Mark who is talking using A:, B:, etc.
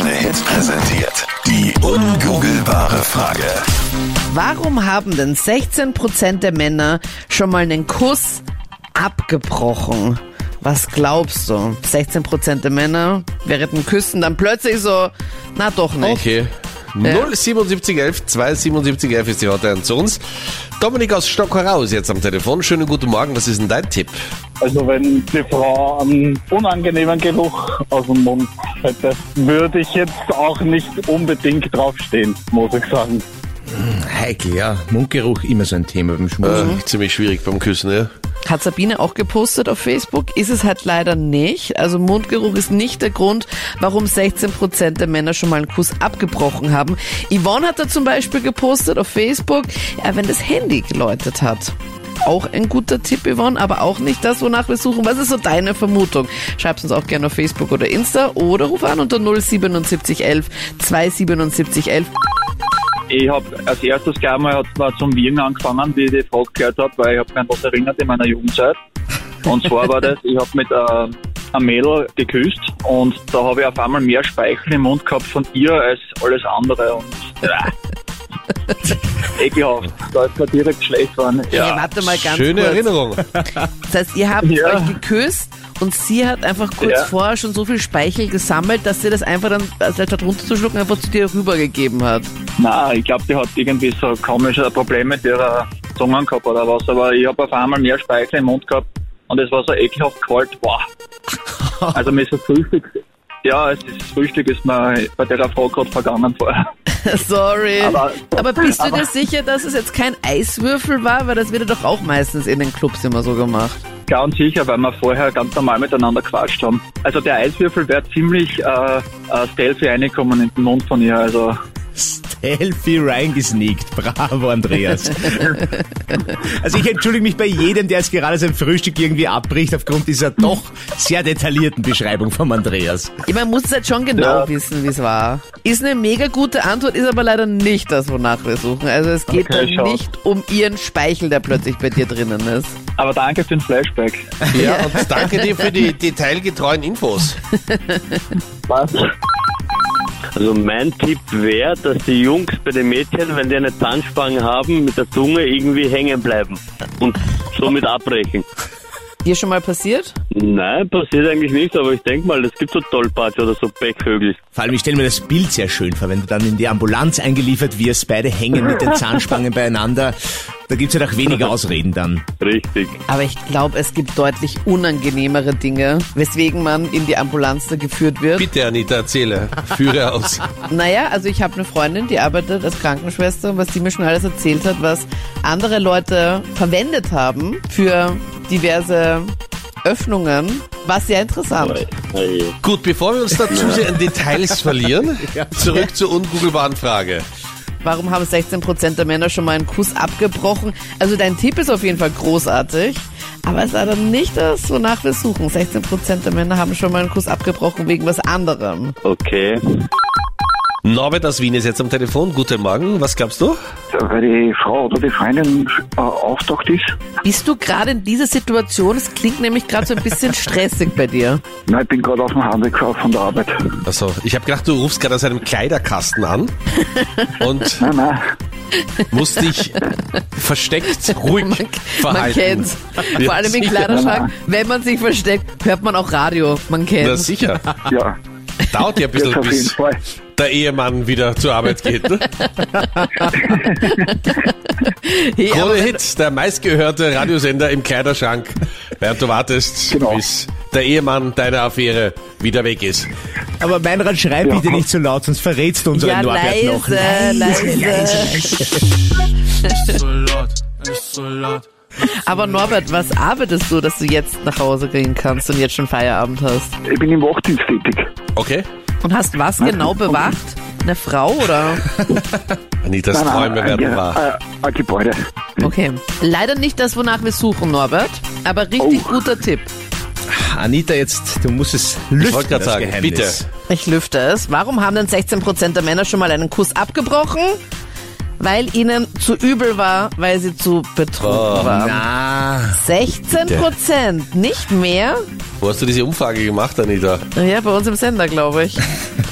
A: Krone Hits präsentiert. Die ungoogelbare Frage.
B: Warum haben denn 16% der Männer schon mal einen Kuss abgebrochen? Was glaubst du? 16% der Männer während Küssen dann plötzlich so, na doch nicht.
C: Okay. 07711 27711 ist die Hotline zu uns. Dominik aus Stockholm jetzt am Telefon. Schönen guten Morgen, was ist denn dein Tipp?
D: Also wenn die Frau einen unangenehmen Geruch aus dem Mund hätte, würde ich jetzt auch nicht unbedingt draufstehen, muss ich sagen.
E: Heikel, ja. Mundgeruch immer so ein Thema beim Schmusen.
C: Äh, ziemlich schwierig beim Küssen, ja?
B: Hat Sabine auch gepostet auf Facebook, ist es halt leider nicht. Also Mundgeruch ist nicht der Grund, warum 16% der Männer schon mal einen Kuss abgebrochen haben. Yvonne hat da zum Beispiel gepostet auf Facebook, ja, wenn das Handy geläutet hat. Auch ein guter Tipp, Yvonne, aber auch nicht das, wonach wir suchen. Was ist so deine Vermutung? Schreib's uns auch gerne auf Facebook oder Insta oder ruf an unter 07711 27711.
D: Ich habe als erstes gleich mal hat's mir zum Wirken angefangen, wie ich die Frage gehört habe, weil ich habe mich an was erinnert in meiner Jugendzeit. Und zwar war das, ich habe mit äh, einem Mädel geküsst und da habe ich auf einmal mehr Speichel im Mund gehabt von ihr als alles andere und äh, ekelhaft. Da ist mir direkt schlecht geworden.
B: Hey,
D: Ja.
B: warte mal ganz
C: Schöne
B: kurz.
C: Erinnerung.
B: Das heißt, ihr habt
D: Ja.
B: euch geküsst und sie hat einfach kurz
D: Ja.
B: vorher schon so viel Speichel gesammelt, dass sie das einfach dann, statt runterzuschlucken, einfach zu dir rübergegeben hat.
D: Nein, ich glaube, die hat irgendwie so komische Probleme mit ihrer Zunge gehabt oder was, aber ich habe auf einmal mehr Speichel im Mund gehabt und es war so ekelhaft kalt. Boah. Also mir ist das Frühstück, ja, es ist, das Frühstück ist mir bei der Frau gerade vergangen vorher.
B: Sorry. Aber,
D: Aber-
B: bist du
D: aber-
B: dir sicher, dass es jetzt kein Eiswürfel war? Weil das wird ja doch auch meistens in den Clubs immer so gemacht.
D: Ganz sicher, weil wir vorher ganz normal miteinander quatscht haben. Also der Eiswürfel wäre ziemlich äh, äh, stealthy reingekommen in den Mund von ihr. Also
E: Selfie reingesneakt. Bravo, Andreas. also ich entschuldige mich bei jedem, der es gerade sein Frühstück irgendwie abbricht, aufgrund dieser doch sehr detaillierten Beschreibung vom Andreas.
B: Ich man muss jetzt schon genau
D: Ja.
B: wissen, wie es war. Ist eine mega gute Antwort, ist aber leider nicht das, wonach wir suchen. Also es geht
D: Okay,
B: dann nicht um ihren Speichel, der plötzlich bei dir drinnen ist.
D: Aber danke für den Flashback.
C: Ja, und danke dir für die detailgetreuen Infos.
D: Was?
F: Also mein Tipp wäre, dass die Jungs bei den Mädchen, wenn die eine Zahnspange haben, mit der Zunge irgendwie hängen bleiben und somit abbrechen.
B: Dir schon mal passiert?
F: Nein, passiert eigentlich nicht, aber ich denke mal, es gibt so Tollpatsch oder so Pechvögel.
E: Vor allem, ich stelle mir das Bild sehr schön vor, wenn du dann in die Ambulanz eingeliefert wirst, beide hängen mit den Zahnspangen beieinander. Da gibt's ja doch weniger Ausreden dann.
F: Richtig.
B: Aber ich glaube, es gibt deutlich unangenehmere Dinge, weswegen man in die Ambulanz da geführt wird.
C: Bitte, Anita, erzähle. Führe aus.
B: Naja, also ich habe eine Freundin, die arbeitet als Krankenschwester und was die mir schon alles erzählt hat, was andere Leute verwendet haben für diverse Öffnungen, war sehr interessant.
C: Gut, bevor wir uns da zu sehr in Details verlieren, zurück zur ungoogelbaren Frage.
B: Warum haben 16% der Männer schon mal einen Kuss abgebrochen? Also dein Tipp ist auf jeden Fall großartig, aber es ist leider nicht das, wonach wir suchen. 16% der Männer haben schon mal einen Kuss abgebrochen wegen was anderem.
F: Okay.
C: Norbert aus Wien ist jetzt am Telefon. Guten Morgen, was glaubst du?
G: weil die Frau oder die Freundin äh, auftaucht ist.
B: Bist du gerade in dieser Situation? Es klingt nämlich gerade so ein bisschen stressig bei dir.
G: Nein, ich bin gerade auf dem Heimweg von der Arbeit.
C: Also, ich habe gedacht, du rufst gerade aus einem Kleiderkasten an und
G: Nein, nein,
C: musst dich versteckt ruhig
B: Man
C: verhalten.
B: kennt's.
C: Ja,
B: Vor allem im. Kleiderschrank. Wenn man sich versteckt, hört man auch Radio. Man
C: Na
B: kennt's.
C: sicher.
G: ja,
C: Dauert ja ein bisschen,
G: jetzt auf jeden Fall.
C: Der Ehemann wieder zur Arbeit geht. Ne? Krone Hit, der meistgehörte Radiosender im Kleiderschrank, während du wartest,
G: Genau.
C: bis der Ehemann deiner Affäre wieder weg ist.
E: Aber Meinrad, schrei
G: Ja.
E: bitte nicht so laut, sonst verrätst du unseren
B: Ja,
E: Norbert
B: leise,
E: noch.
B: leise.
H: so laut, nicht so laut.
B: Aber Norbert, was arbeitest du, dass du jetzt nach Hause gehen kannst und jetzt schon Feierabend hast?
G: Ich bin im Wachdienst tätig.
C: Okay?
B: Und hast was genau bewacht? Eine Frau oder?
C: Anitas
G: Nein, nein,
C: Träume werden wahr.
G: äh, ein Gebäude.
B: Okay. Leider nicht das, wonach wir suchen, Norbert. Aber richtig
G: Oh.
B: guter Tipp.
E: Anita, jetzt, du musst es lüften,
C: Ich wollte gerade
E: das
C: sagen,
E: Geheimnis.
C: bitte.
B: Ich lüfte es. Warum haben denn 16% der Männer schon mal einen Kuss abgebrochen? Weil ihnen zu übel war, weil sie zu betrunken waren.
E: Na,
B: 16%, nicht mehr?
C: Wo hast du diese Umfrage gemacht, Anita?
B: Ja, bei uns im Sender, glaube ich.